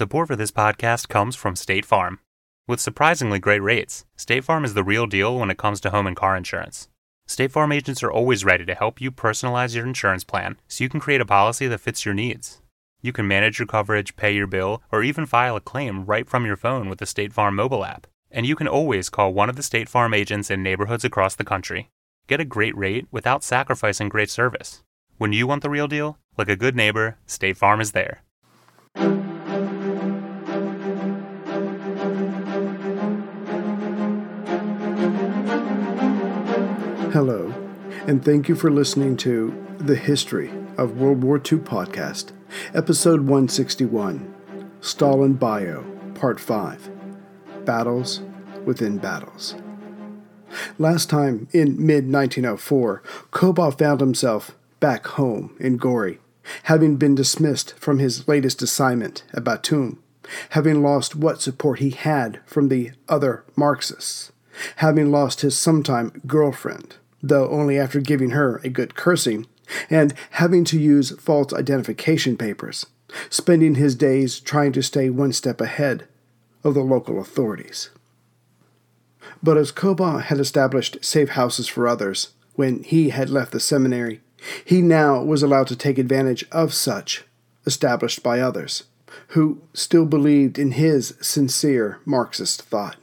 Support for this podcast comes from State Farm. With surprisingly great rates, State Farm is the real deal when it comes to home and car insurance. State Farm agents are always ready to help you personalize your insurance plan so you can create a policy that fits your needs. You can manage your coverage, pay your bill, or even file a claim right from your phone with the State Farm mobile app. And you can always call one of the State Farm agents in neighborhoods across the country. Get a great rate without sacrificing great service. When you want the real deal, like a good neighbor, State Farm is there. Hello, and thank you for listening to The History of World War II podcast, episode 161 Stalin Bio, part 5 Battles Within Battles. Last time, in mid 1904, Koba found himself back home in Gori, having been dismissed from his latest assignment at Batum, having lost what support he had from the other Marxists, having lost his sometime girlfriend, though only after giving her a good cursing, and having to use false identification papers, spending his days trying to stay one step ahead of the local authorities. But as Koba had established safe houses for others when he had left the seminary, he now was allowed to take advantage of such, established by others, who still believed in his sincere Marxist thought.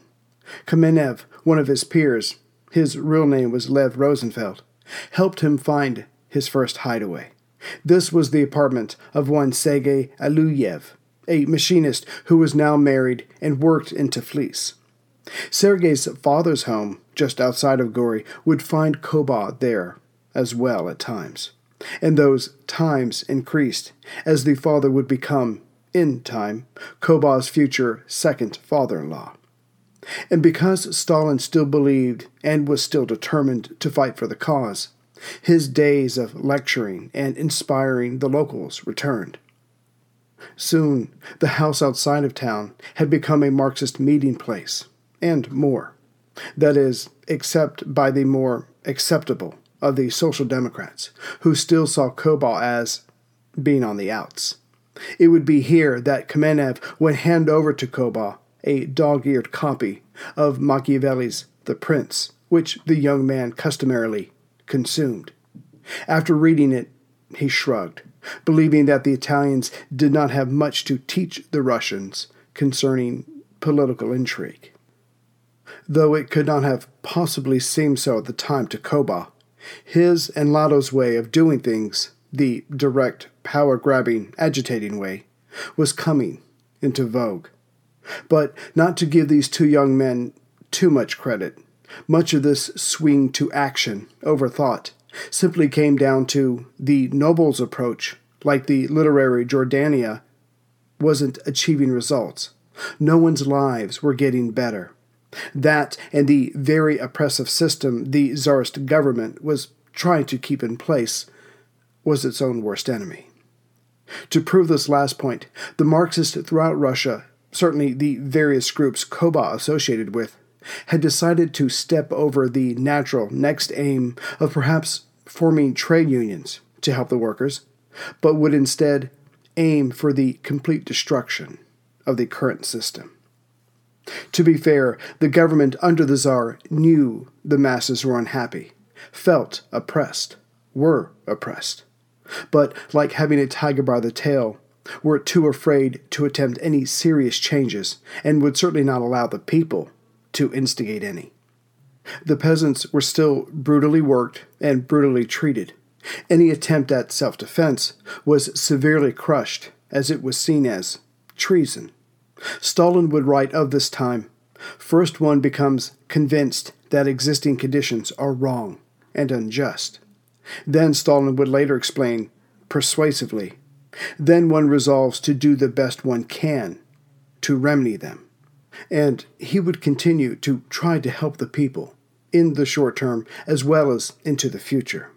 Kamenev, one of his peers, his real name was Lev Rosenfeld, helped him find his first hideaway. This was the apartment of one Sergei Alliluyev, a machinist who was now married and worked in Tiflis. Sergei's father's home, just outside of Gori, would find Koba there as well at times. And those times increased as the father would become, in time, Koba's future second father in law. And because Stalin still believed and was still determined to fight for the cause, his days of lecturing and inspiring the locals returned. Soon, the house outside of town had become a Marxist meeting place, and more. That is, except by the more acceptable of the Social Democrats, who still saw Koba as being on the outs. It would be here that Kamenev would hand over to Koba a dog eared copy of Machiavelli's The Prince, which the young man customarily consumed. After reading it, he shrugged, believing that the Italians did not have much to teach the Russians concerning political intrigue. Though it could not have possibly seemed so at the time to Koba, his and Lado's way of doing things, the direct, power grabbing, agitating way, was coming into vogue. But not to give these two young men too much credit, much of this swing to action, over thought, simply came down to the noble's approach, like the literary Jordania, wasn't achieving results. No one's lives were getting better. That and the very oppressive system the Tsarist government was trying to keep in place was its own worst enemy. To prove this last point, the Marxists throughout Russia certainly the various groups Koba associated with, had decided to step over the natural next aim of perhaps forming trade unions to help the workers, but would instead aim for the complete destruction of the current system. To be fair, the government under the Tsar knew the masses were unhappy, felt oppressed, were oppressed. But like having a tiger by the tail, were too afraid to attempt any serious changes and would certainly not allow the people to instigate any. The peasants were still brutally worked and brutally treated. Any attempt at self defense was severely crushed, as it was seen as treason. Stalin would write of this time First, one becomes convinced that existing conditions are wrong and unjust. Then Stalin would later explain persuasively then one resolves to do the best one can to remedy them. And he would continue to try to help the people in the short term as well as into the future.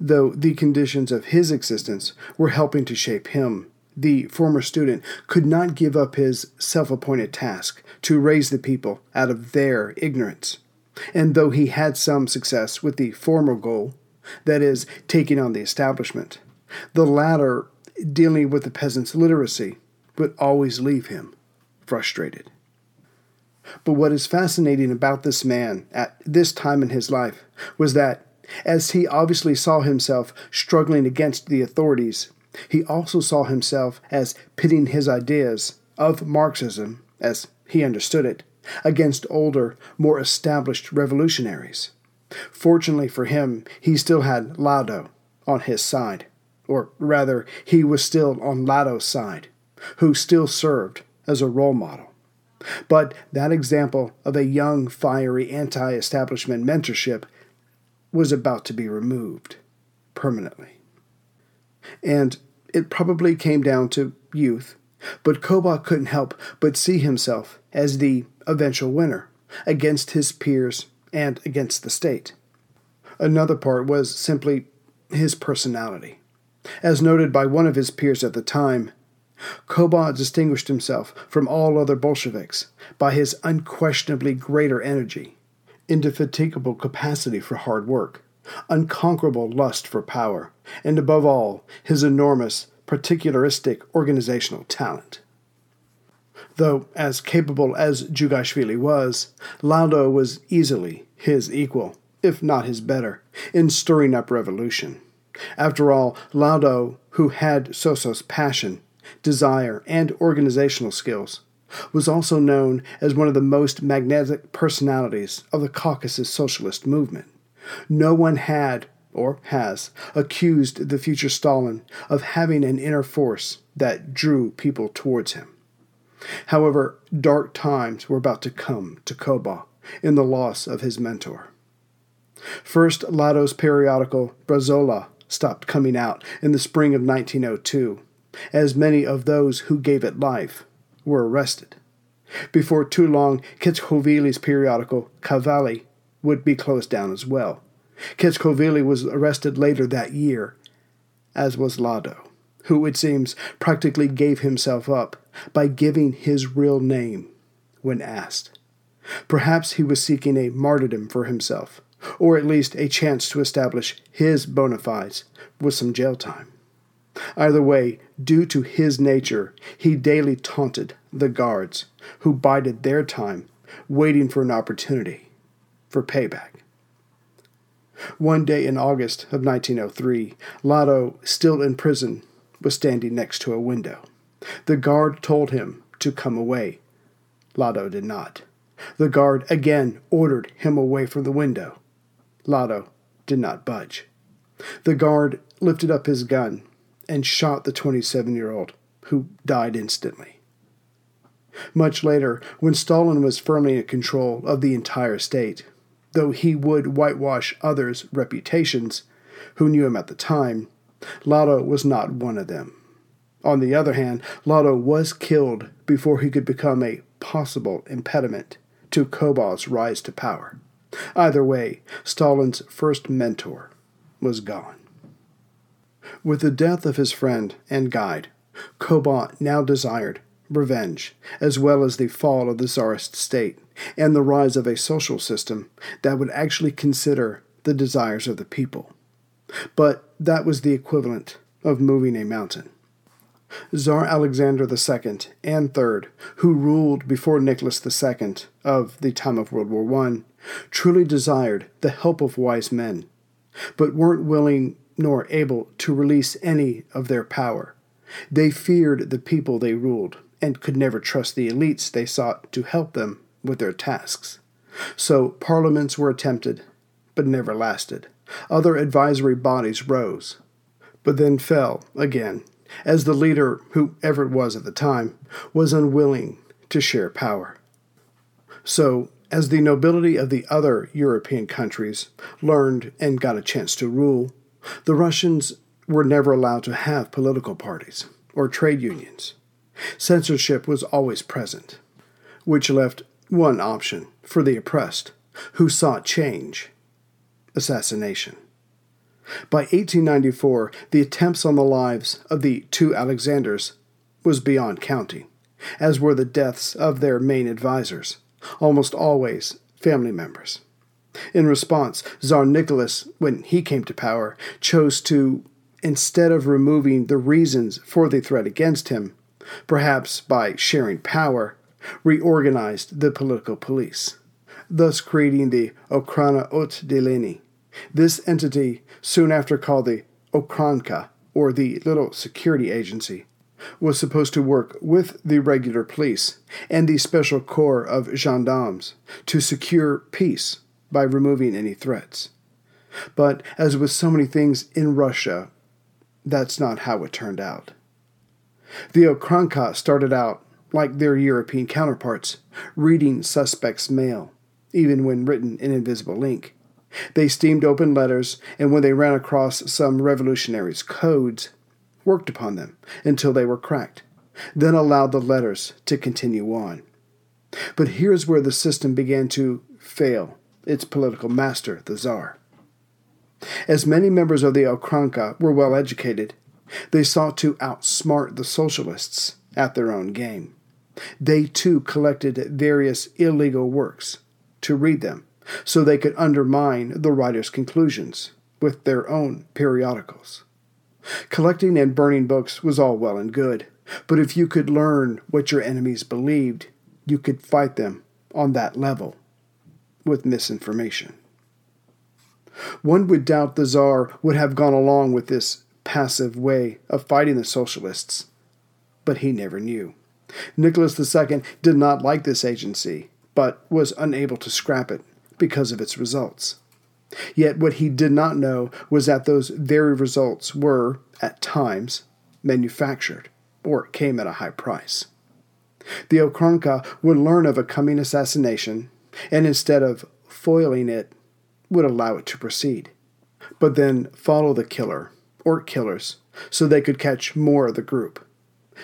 Though the conditions of his existence were helping to shape him, the former student could not give up his self appointed task to raise the people out of their ignorance. And though he had some success with the former goal, that is, taking on the establishment, the latter dealing with the peasants' literacy, would always leave him frustrated. But what is fascinating about this man at this time in his life was that, as he obviously saw himself struggling against the authorities, he also saw himself as pitting his ideas of Marxism, as he understood it, against older, more established revolutionaries. Fortunately for him, he still had Lado on his side, or rather, he was still on Lado's side, who still served as a role model. But that example of a young, fiery anti establishment mentorship was about to be removed permanently. And it probably came down to youth, but Koba couldn't help but see himself as the eventual winner against his peers and against the state. Another part was simply his personality. As noted by one of his peers at the time, Koba distinguished himself from all other Bolsheviks by his unquestionably greater energy, indefatigable capacity for hard work, unconquerable lust for power, and above all, his enormous, particularistic organizational talent. Though as capable as Djugashvili was, Lado was easily his equal, if not his better, in stirring up revolution. After all, Lado, who had Soso's passion, desire, and organizational skills, was also known as one of the most magnetic personalities of the Caucasus socialist movement. No one had, or has, accused the future Stalin of having an inner force that drew people towards him. However, dark times were about to come to Koba in the loss of his mentor. First, Lado's periodical Brdzola stopped coming out in the spring of 1902, as many of those who gave it life were arrested. Before too long, Ketskhoveli's periodical Cavalli would be closed down as well. Ketskhoveli was arrested later that year, as was Lado, who, it seems, practically gave himself up by giving his real name when asked. Perhaps he was seeking a martyrdom for himself, or at least a chance to establish his bona fides with some jail time. Either way, due to his nature, he daily taunted the guards, who bided their time, waiting for an opportunity for payback. One day in August of 1903, Lado, still in prison, was standing next to a window. The guard told him to come away. Lado did not. The guard again ordered him away from the window. Lado did not budge. The guard lifted up his gun and shot the 27 year old, who died instantly. Much later, when Stalin was firmly in control of the entire state, though he would whitewash others' reputations who knew him at the time, Lado was not one of them. On the other hand, Lado was killed before he could become a possible impediment to Koba's rise to power. Either way, Stalin's first mentor was gone. With the death of his friend and guide, Koba now desired revenge, as well as the fall of the Tsarist state and the rise of a social system that would actually consider the desires of the people. But that was the equivalent of moving a mountain. Tsar Alexander II and III, who ruled before Nicholas II of the time of World War I, truly desired the help of wise men, but weren't willing nor able to release any of their power. They feared the people they ruled and could never trust the elites they sought to help them with their tasks. So parliaments were attempted, but never lasted. Other advisory bodies rose, but then fell again, as the leader, whoever it was at the time, was unwilling to share power. So, as the nobility of the other European countries learned and got a chance to rule, the Russians were never allowed to have political parties or trade unions. Censorship was always present, which left one option for the oppressed who sought change assassination. By 1894, the attempts on the lives of the two Alexanders was beyond counting, as were the deaths of their main advisers, almost always family members. In response, Tsar Nicholas, when he came to power, chose to, instead of removing the reasons for the threat against him, perhaps by sharing power, reorganized the political police, thus creating the Ochrana Otdilini. This entity, soon after called the Ochranka, or the Little Security Agency, was supposed to work with the regular police and the special corps of gendarmes to secure peace by removing any threats. But as with so many things in Russia, that's not how it turned out. The Ochranka started out, like their European counterparts, reading suspects' mail, even when written in invisible ink. They steamed open letters, and when they ran across some revolutionaries' codes, worked upon them until they were cracked, then allowed the letters to continue on. But here's where the system began to fail its political master, the Tsar. As many members of the Ochranka were well educated, they sought to outsmart the socialists at their own game. They too collected various illegal works to read them so they could undermine the writer's conclusions with their own periodicals. Collecting and burning books was all well and good, but if you could learn what your enemies believed, you could fight them on that level with misinformation. One would doubt the Czar would have gone along with this passive way of fighting the socialists, but he never knew. Nicholas II did not like this agency, but was unable to scrap it because of its results. Yet what he did not know was that those very results were, at times, manufactured or came at a high price. The Ochranka would learn of a coming assassination, and instead of foiling it, would allow it to proceed, but then follow the killer or killers so they could catch more of the group.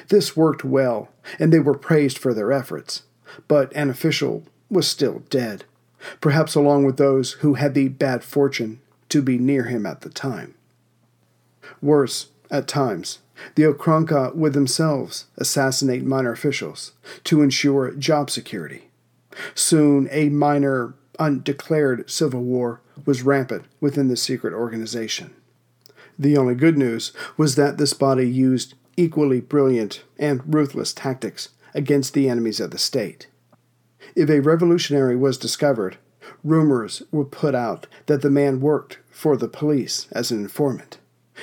This worked well, and they were praised for their efforts, but an official was still dead perhaps along with those who had the bad fortune to be near him at the time. Worse, at times, the Ochranka would themselves assassinate minor officials to ensure job security. Soon, a minor, undeclared civil war was rampant within the secret organization. The only good news was that this body used equally brilliant and ruthless tactics against the enemies of the state. If a revolutionary was discovered, rumors were put out that the man worked for the police as an informant.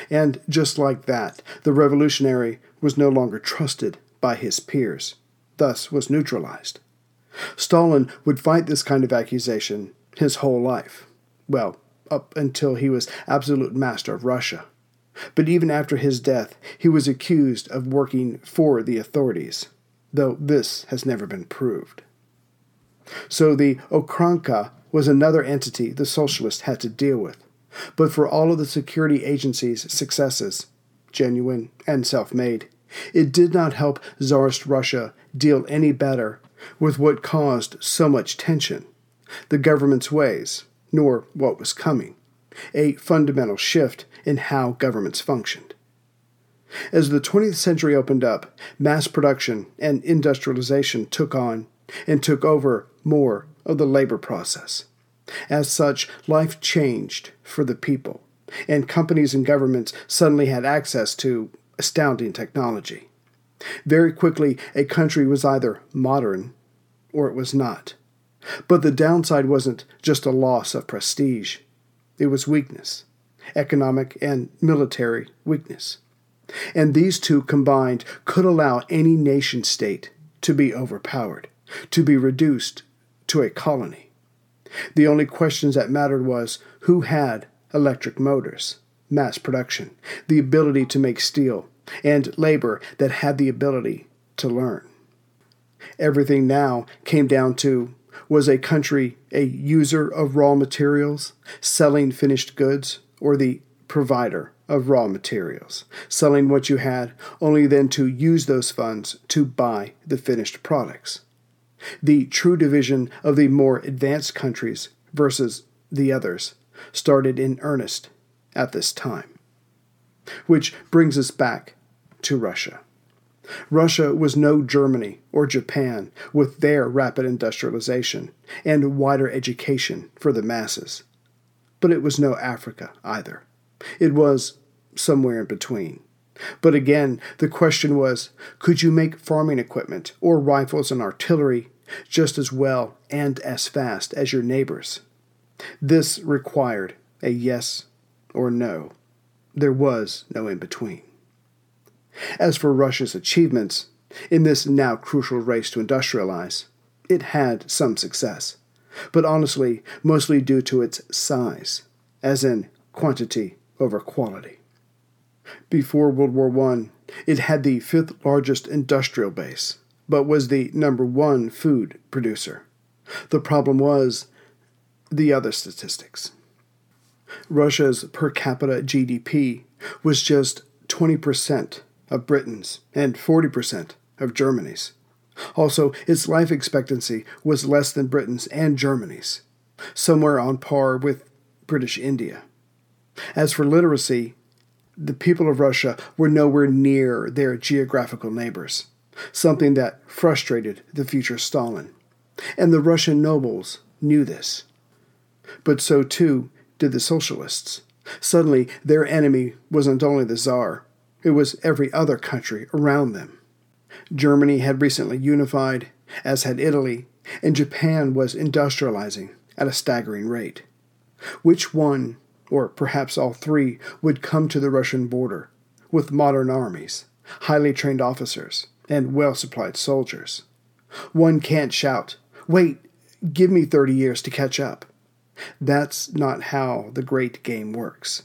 And just like that, the revolutionary was no longer trusted by his peers, thus was neutralized. Stalin would fight this kind of accusation his whole life. Well, up until he was absolute master of Russia. But even after his death, he was accused of working for the authorities, though this has never been proved. So the Ochranka was another entity the socialists had to deal with. But for all of the security agency's successes, genuine and self made, it did not help Tsarist Russia deal any better with what caused so much tension the government's ways, nor what was coming a fundamental shift in how governments functioned. As the 20th century opened up, mass production and industrialization took on and took over more of the labor process. As such, life changed for the people, and companies and governments suddenly had access to astounding technology. Very quickly, a country was either modern or it was not. But the downside wasn't just a loss of prestige, it was weakness, economic and military weakness. And these two combined could allow any nation state to be overpowered, to be reduced to a colony. The only questions that mattered was who had electric motors, mass production, the ability to make steel, and labor that had the ability to learn. Everything now came down to was a country a user of raw materials, selling finished goods, or the provider of raw materials, selling what you had, only then to use those funds to buy the finished products the true division of the more advanced countries versus the others started in earnest at this time. Which brings us back to Russia. Russia was no Germany or Japan with their rapid industrialization and wider education for the masses. But it was no Africa either. It was somewhere in between, But again, the question was could you make farming equipment or rifles and artillery just as well and as fast as your neighbors? This required a yes or no. There was no in between. As for Russia's achievements, in this now crucial race to industrialize, it had some success, but honestly, mostly due to its size, as in quantity over quality. Before World War I, it had the fifth largest industrial base, but was the number one food producer. The problem was the other statistics. Russia's per capita GDP was just 20% of Britain's and 40% of Germany's. Also, its life expectancy was less than Britain's and Germany's, somewhere on par with British India. As for literacy, the people of Russia were nowhere near their geographical neighbors, something that frustrated the future Stalin. And the Russian nobles knew this. But so too did the socialists. Suddenly, their enemy wasn't only the Tsar, it was every other country around them. Germany had recently unified, as had Italy, and Japan was industrializing at a staggering rate. Which one, or perhaps all three, would come to the Russian border with modern armies, highly trained officers, and well supplied soldiers? One can't shout, Wait, give me 30 years to catch up. That's not how the great game works.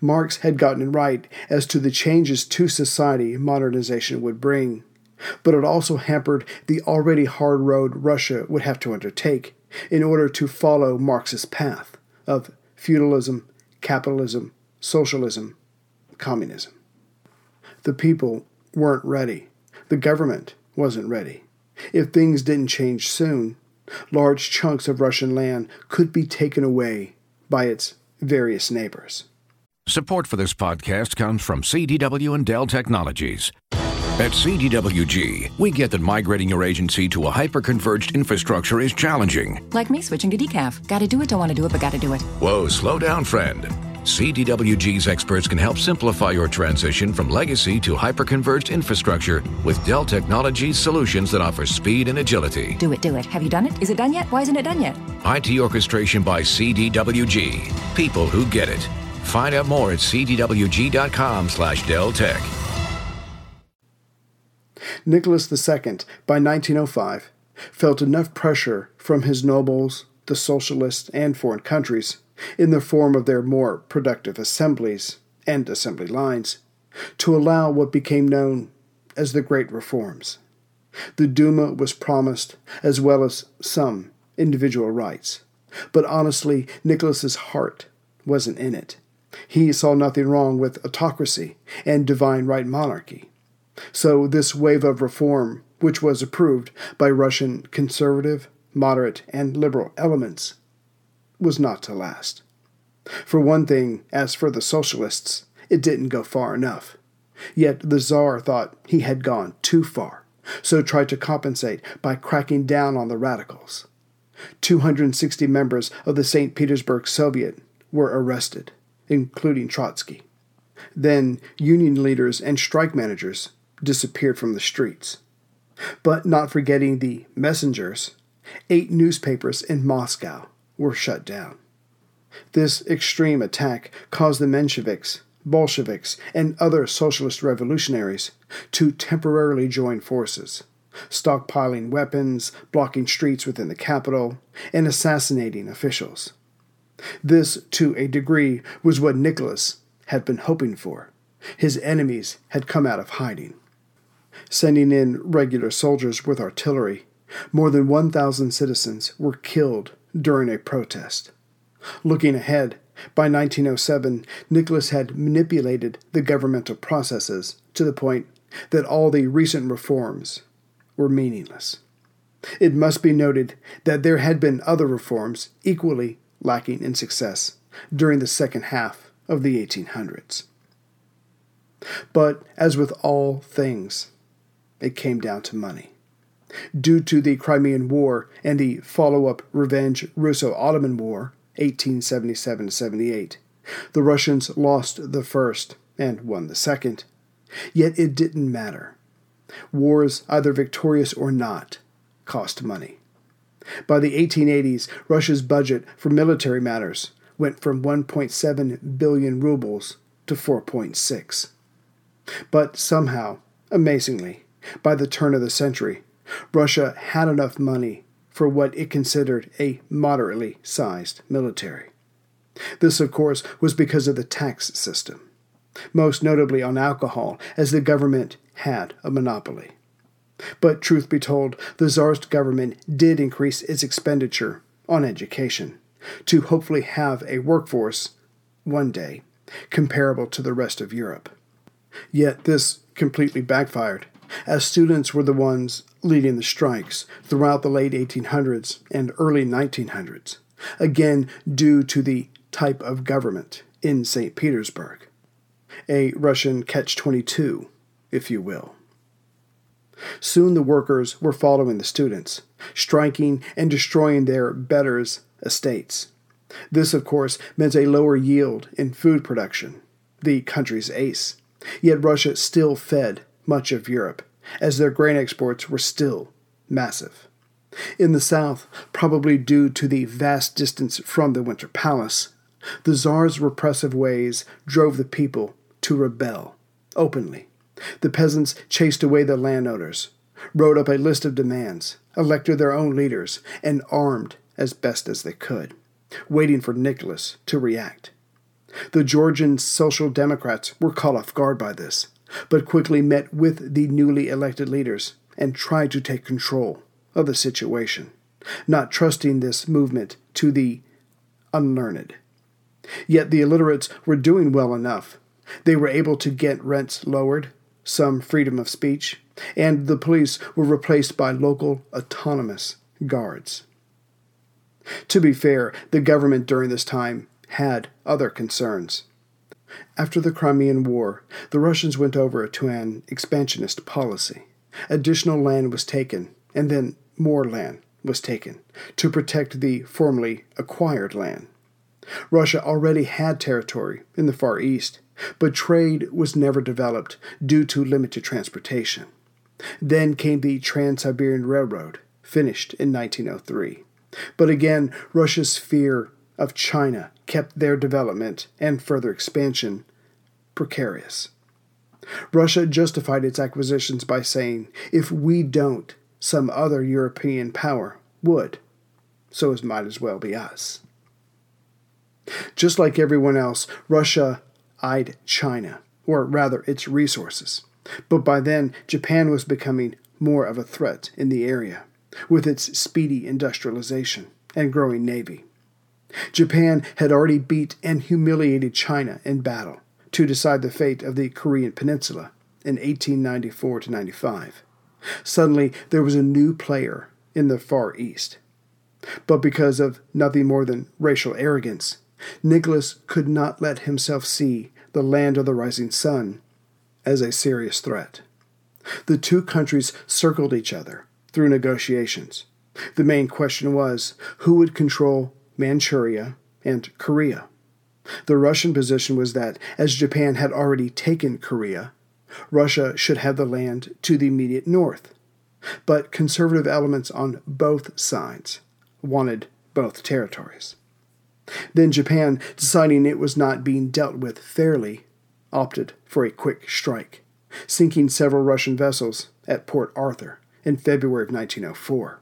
Marx had gotten it right as to the changes to society modernization would bring, but it also hampered the already hard road Russia would have to undertake in order to follow Marx's path of feudalism, capitalism, socialism, communism. The people weren't ready. The government wasn't ready. If things didn't change soon, large chunks of Russian land could be taken away by its various neighbors. Support for this podcast comes from CDW and Dell Technologies. At CDWG, we get that migrating your agency to a hyper-converged infrastructure is challenging. Like me switching to decaf. Gotta do it, don't want to do it, but gotta do it. Whoa, slow down, friend. CDWG's experts can help simplify your transition from legacy to hyper-converged infrastructure with Dell Technologies solutions that offer speed and agility. Do it, do it. Have you done it? Is it done yet? Why isn't it done yet? IT orchestration by CDWG. People who get it. Find out more at cdwg.com slash Dell Tech. Nicholas II, by 1905, felt enough pressure from his nobles, the socialists, and foreign countries, in the form of their more productive assemblies and assembly lines, to allow what became known as the Great Reforms. The Duma was promised, as well as some individual rights. But honestly, Nicholas's heart wasn't in it. He saw nothing wrong with autocracy and divine right monarchy. So, this wave of reform, which was approved by Russian conservative, moderate, and liberal elements, was not to last. For one thing, as for the socialists, it didn't go far enough. Yet the Tsar thought he had gone too far, so tried to compensate by cracking down on the radicals. 260 members of the St. Petersburg Soviet were arrested, including Trotsky. Then union leaders and strike managers disappeared from the streets. But not forgetting the messengers, eight newspapers in Moscow were shut down. This extreme attack caused the Mensheviks, Bolsheviks, and other socialist revolutionaries to temporarily join forces, stockpiling weapons, blocking streets within the capital, and assassinating officials. This, to a degree, was what Nicholas had been hoping for. His enemies had come out of hiding. Sending in regular soldiers with artillery, more than 1,000 citizens were killed during a protest. Looking ahead, by 1907, Nicholas had manipulated the governmental processes to the point that all the recent reforms were meaningless. It must be noted that there had been other reforms equally lacking in success during the second half of the 1800s. But as with all things, it came down to money. Due to the Crimean War and the follow up Revenge Russo Ottoman War, 1877 78, the Russians lost the First and won the second. Yet it didn't matter. Wars, either victorious or not, cost money. By the 1880s, Russia's budget for military matters went from 1.7 billion rubles to 4.6. But somehow, amazingly, by the turn of the century, Russia had enough money for what it considered a moderately sized military. This, of course, was because of the tax system, most notably on alcohol, as the government had a monopoly. But truth be told, the Tsarist government did increase its expenditure on education to hopefully have a workforce one day comparable to the rest of Europe. Yet this completely backfired, as students were the ones leading the strikes throughout the late 1800s and early 1900s, again due to the type of government in St. Petersburg. A Russian catch 22, if you will. Soon the workers were following the students, striking and destroying their betters' estates. This, of course, meant a lower yield in food production, the country's ace. Yet Russia still fed much of Europe, as their grain exports were still massive. In the south, probably due to the vast distance from the Winter Palace, the Tsar's repressive ways drove the people to rebel openly. The peasants chased away the landowners, wrote up a list of demands, elected their own leaders, and armed as best as they could, waiting for Nicholas to react. The Georgian Social Democrats were caught off guard by this, but quickly met with the newly elected leaders and tried to take control of the situation, not trusting this movement to the unlearned. Yet the illiterates were doing well enough. They were able to get rents lowered, some freedom of speech, and the police were replaced by local autonomous guards. To be fair, the government during this time had other concerns. After the Crimean War, the Russians went over to an expansionist policy. Additional land was taken, and then more land was taken to protect the formerly acquired land. Russia already had territory in the Far East, but trade was never developed due to limited transportation. Then came the Trans Siberian Railroad, finished in 1903. But again, Russia's fear of China kept their development and further expansion precarious. Russia justified its acquisitions by saying, if we don't, some other European power would, so it might as well be us. Just like everyone else, Russia eyed China, or rather its resources. But by then, Japan was becoming more of a threat in the area, with its speedy industrialization and growing navy. Japan had already beat and humiliated China in battle to decide the fate of the Korean Peninsula in 1894 to 95. Suddenly, there was a new player in the Far East. But because of nothing more than racial arrogance, Nicholas could not let himself see the land of the rising sun as a serious threat. The two countries circled each other through negotiations. The main question was who would control Manchuria and Korea. The Russian position was that, as Japan had already taken Korea, Russia should have the land to the immediate north. But conservative elements on both sides wanted both territories. Then Japan, deciding it was not being dealt with fairly, opted for a quick strike, sinking several Russian vessels at Port Arthur in February of 1904.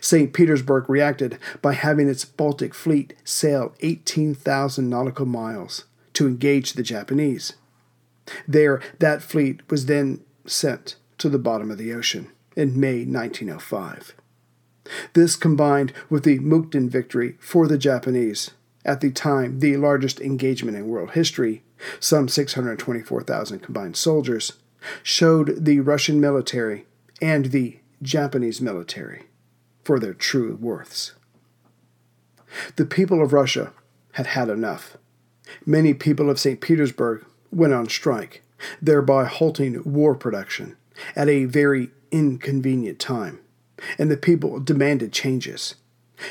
St. Petersburg reacted by having its Baltic fleet sail 18,000 nautical miles to engage the Japanese. There, that fleet was then sent to the bottom of the ocean in May 1905. This combined with the Mukden victory for the Japanese, at the time the largest engagement in world history, some 624,000 combined soldiers, showed the Russian military and the Japanese military for their true worths. The people of Russia had had enough. Many people of St. Petersburg went on strike, thereby halting war production at a very inconvenient time and the people demanded changes.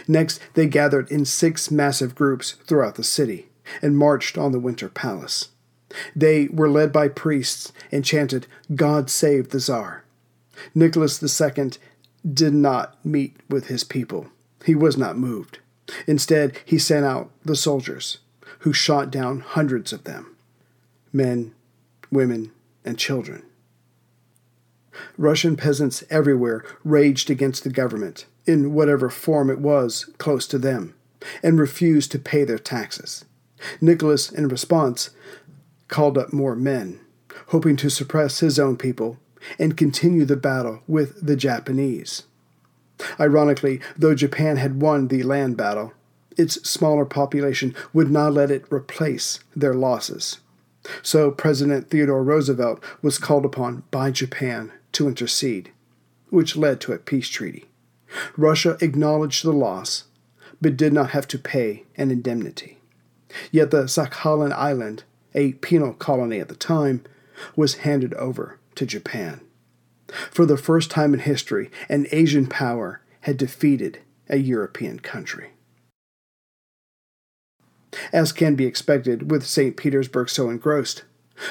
Next, they gathered in six massive groups throughout the city and marched on the Winter Palace. They were led by priests and chanted, God save the Tsar. Nicholas II did not meet with his people. He was not moved. Instead, he sent out the soldiers, who shot down hundreds of them men, women, and children. Russian peasants everywhere raged against the government, in whatever form it was close to them, and refused to pay their taxes. Nicholas, in response, called up more men, hoping to suppress his own people and continue the battle with the Japanese. Ironically, though Japan had won the land battle, its smaller population would not let it replace their losses. So President Theodore Roosevelt was called upon by Japan to intercede, which led to a peace treaty. Russia acknowledged the loss, but did not have to pay an indemnity. Yet the Sakhalin Island, a penal colony at the time, was handed over to Japan. For the first time in history, an Asian power had defeated a European country. As can be expected with St. Petersburg so engrossed,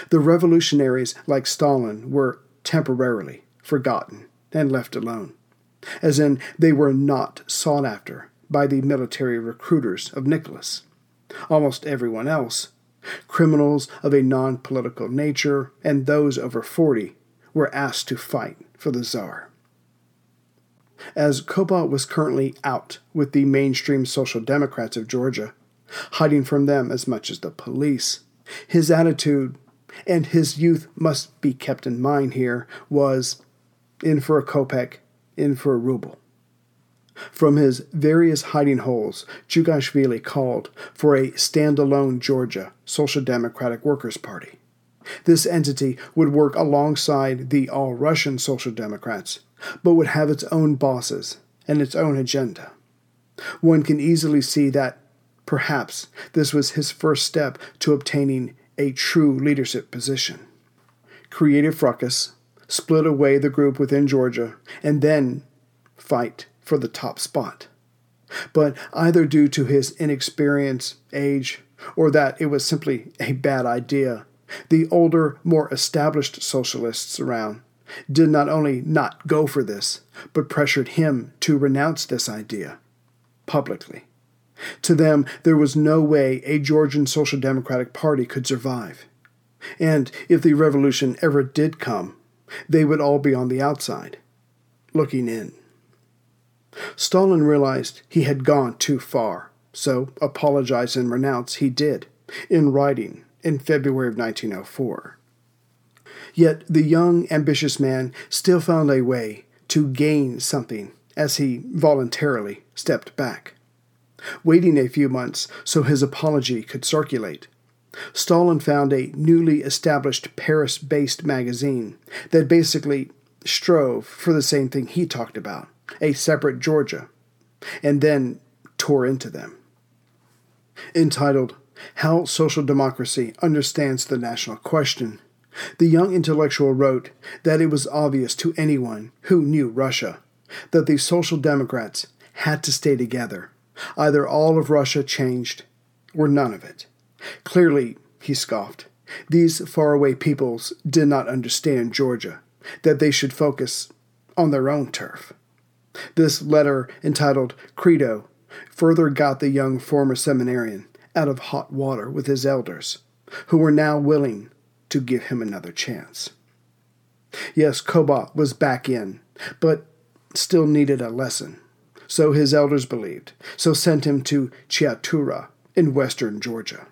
the revolutionaries like Stalin were temporarily forgotten and left alone, as in they were not sought after by the military recruiters of Nicholas. Almost everyone else, criminals of a non political nature and those over 40, were asked to fight for the Tsar. As Koba was currently out with the mainstream Social Democrats of Georgia, hiding from them as much as the police, his attitude, and his youth must be kept in mind here, was in for a kopeck, in for a ruble. From his various hiding holes, Jugashvili called for a standalone Georgia Social Democratic Workers' Party. This entity would work alongside the All Russian Social Democrats, but would have its own bosses and its own agenda. One can easily see that perhaps this was his first step to obtaining a true leadership position. Creative fracas, split away the group within Georgia, and then fight for the top spot. But either due to his inexperience, age, or that it was simply a bad idea, the older, more established socialists around did not only not go for this, but pressured him to renounce this idea publicly. To them, there was no way a Georgian Social Democratic Party could survive. And if the revolution ever did come, they would all be on the outside, looking in. Stalin realized he had gone too far, so apologize and renounce he did, in writing in February of 1904. Yet the young, ambitious man still found a way to gain something as he voluntarily stepped back. Waiting a few months so his apology could circulate, Stalin found a newly established Paris based magazine that basically strove for the same thing he talked about a separate Georgia, and then tore into them. Entitled How Social Democracy Understands the National Question, the young intellectual wrote that it was obvious to anyone who knew Russia that the Social Democrats had to stay together. Either all of Russia changed or none of it. Clearly, he scoffed, these faraway peoples did not understand Georgia, that they should focus on their own turf. This letter, entitled Credo, further got the young former seminarian out of hot water with his elders, who were now willing to give him another chance. Yes, Koba was back in, but still needed a lesson. So his elders believed, so sent him to Chiatura in western Georgia.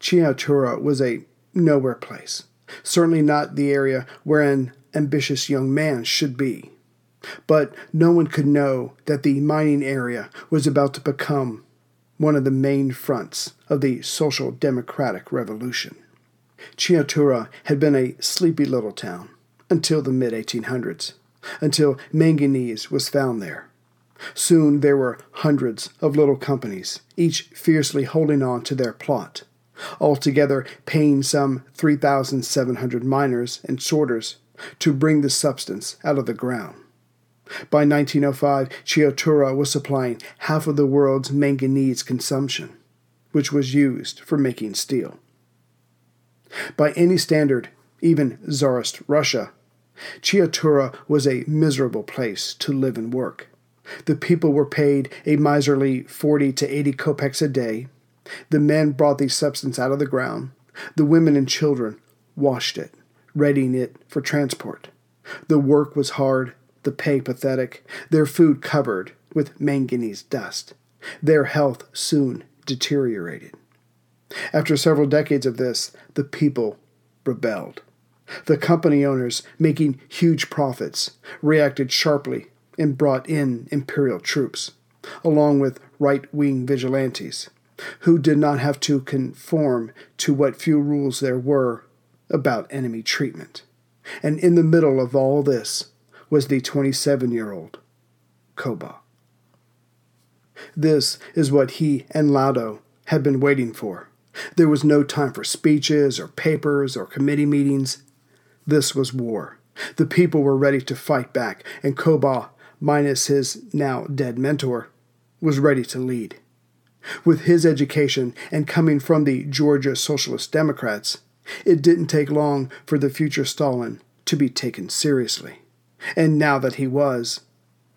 Chiatura was a nowhere place, certainly not the area where an ambitious young man should be. But no one could know that the mining area was about to become one of the main fronts of the social democratic revolution. Chiatura had been a sleepy little town until the mid 1800s, until manganese was found there. Soon there were hundreds of little companies, each fiercely holding on to their plot, altogether paying some 3,700 miners and sorters to bring the substance out of the ground. By 1905, Chiatura was supplying half of the world's manganese consumption, which was used for making steel. By any standard, even Tsarist Russia, Chiatura was a miserable place to live and work. The people were paid a miserly 40 to 80 kopecks a day. The men brought the substance out of the ground. The women and children washed it, readying it for transport. The work was hard, the pay pathetic, their food covered with manganese dust. Their health soon deteriorated. After several decades of this, the people rebelled. The company owners, making huge profits, reacted sharply and brought in imperial troops, along with right wing vigilantes, who did not have to conform to what few rules there were about enemy treatment. And in the middle of all this was the 27 year old Koba. This is what he and Lado had been waiting for. There was no time for speeches or papers or committee meetings. This was war. The people were ready to fight back, and Koba, minus his now dead mentor, was ready to lead. With his education and coming from the Georgia Socialist Democrats, it didn't take long for the future Stalin to be taken seriously. And now that he was,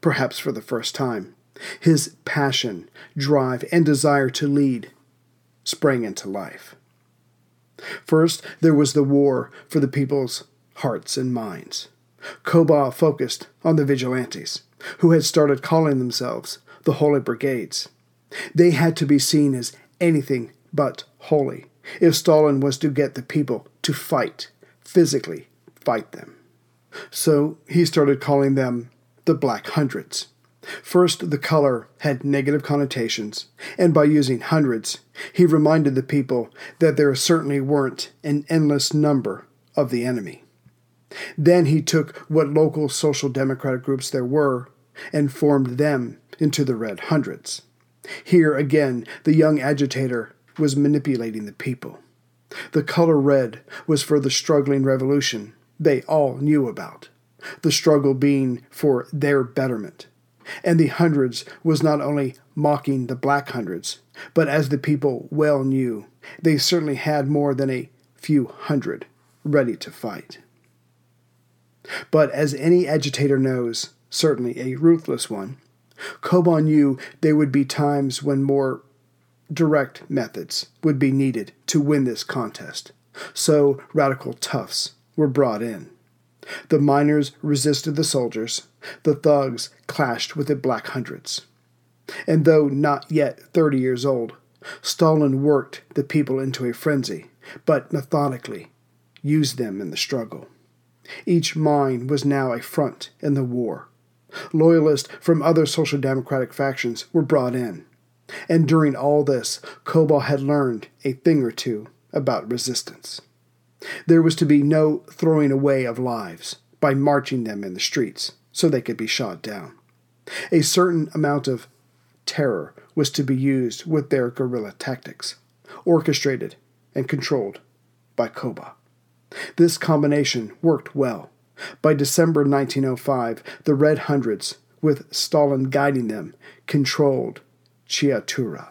perhaps for the first time, his passion, drive, and desire to lead sprang into life. First, there was the war for the people's hearts and minds. Koba focused on the vigilantes, who had started calling themselves the Holy Brigades. They had to be seen as anything but holy if Stalin was to get the people to fight, physically fight them. So he started calling them the Black Hundreds. First, the color had negative connotations, and by using hundreds, he reminded the people that there certainly weren't an endless number of the enemy. Then he took what local social democratic groups there were and formed them into the Red Hundreds. Here again, the young agitator was manipulating the people. The color red was for the struggling revolution they all knew about, the struggle being for their betterment and the hundreds was not only mocking the black hundreds, but as the people well knew, they certainly had more than a few hundred ready to fight. But as any agitator knows, certainly a ruthless one, Koba knew there would be times when more direct methods would be needed to win this contest. So radical toughs were brought in. The miners resisted the soldiers, the thugs clashed with the Black Hundreds. And though not yet thirty years old, Stalin worked the people into a frenzy, but methodically used them in the struggle. Each mine was now a front in the war. Loyalists from other social democratic factions were brought in. And during all this, Koba had learned a thing or two about resistance. There was to be no throwing away of lives by marching them in the streets so they could be shot down. A certain amount of terror was to be used with their guerrilla tactics, orchestrated and controlled by Koba. This combination worked well. By December 1905, the Red Hundreds, with Stalin guiding them, controlled Chiatura.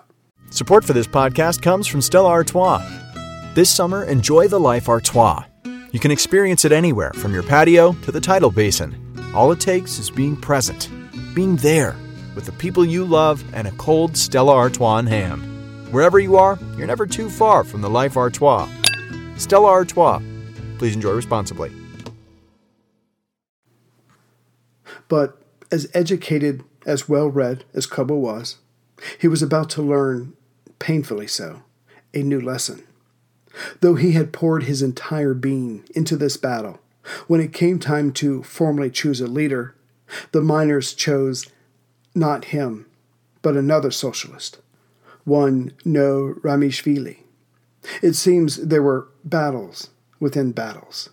Support for this podcast comes from Stella Artois. This summer, enjoy the life Artois. You can experience it anywhere, from your patio to the tidal basin. All it takes is being present, being there with the people you love and a cold Stella Artois in hand. Wherever you are, you're never too far from the life Artois. Stella Artois. Please enjoy responsibly. But as educated, as well read as Koba was, he was about to learn, painfully so, a new lesson. Though he had poured his entire being into this battle, when it came time to formally choose a leader, the miners chose not him, but another socialist, one Noe Ramishvili. It seems there were battles within battles.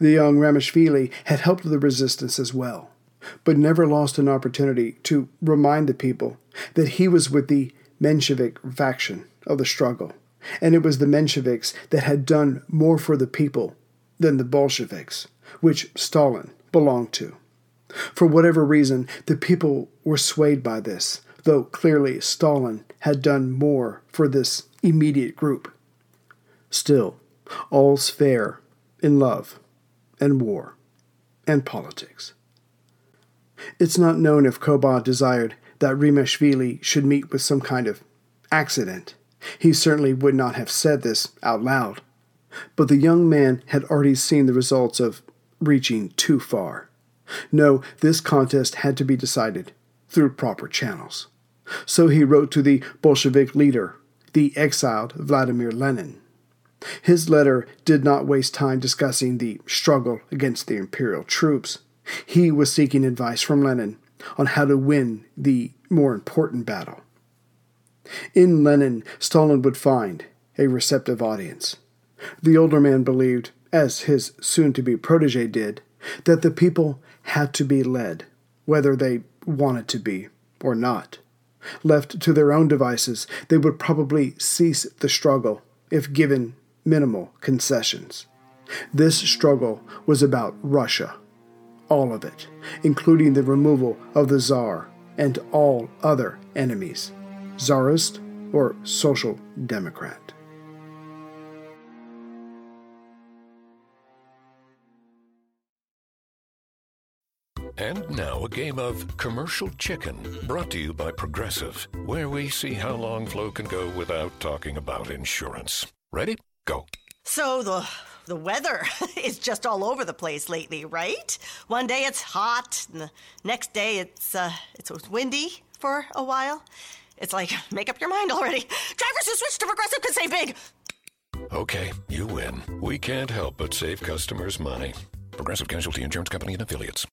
The young Ramishvili had helped the resistance as well, but never lost an opportunity to remind the people that he was with the Menshevik faction of the struggle, and it was the Mensheviks that had done more for the people than the Bolsheviks, which Stalin belonged to. For whatever reason, the people were swayed by this, though clearly Stalin had done more for this immediate group. Still, All's fair in love and war and politics. It's not known if Koba desired that Ramishvili should meet with some kind of accident. He certainly would not have said this out loud. But the young man had already seen the results of reaching too far. No, this contest had to be decided through proper channels. So he wrote to the Bolshevik leader, the exiled Vladimir Lenin. His letter did not waste time discussing the struggle against the imperial troops. He was seeking advice from Lenin on how to win the more important battle. In Lenin, Stalin would find a receptive audience. The older man believed, as his soon to be protege did, that the people had to be led, whether they wanted to be or not. Left to their own devices, they would probably cease the struggle if given minimal concessions. This struggle was about Russia, all of it, including the removal of the Tsar and all other enemies, Tsarist or Social Democrat. And now a game of commercial chicken brought to you by Progressive, where we see how long Flo can go without talking about insurance. Ready? Go. So the the weather is just all over the place lately, right? One day it's hot, and the next day it's uh, it's windy for a while. It's like make up your mind already. Drivers who switch to Progressive can save big. Okay, you win. We can't help but save customers money. Progressive Casualty Insurance Company and affiliates.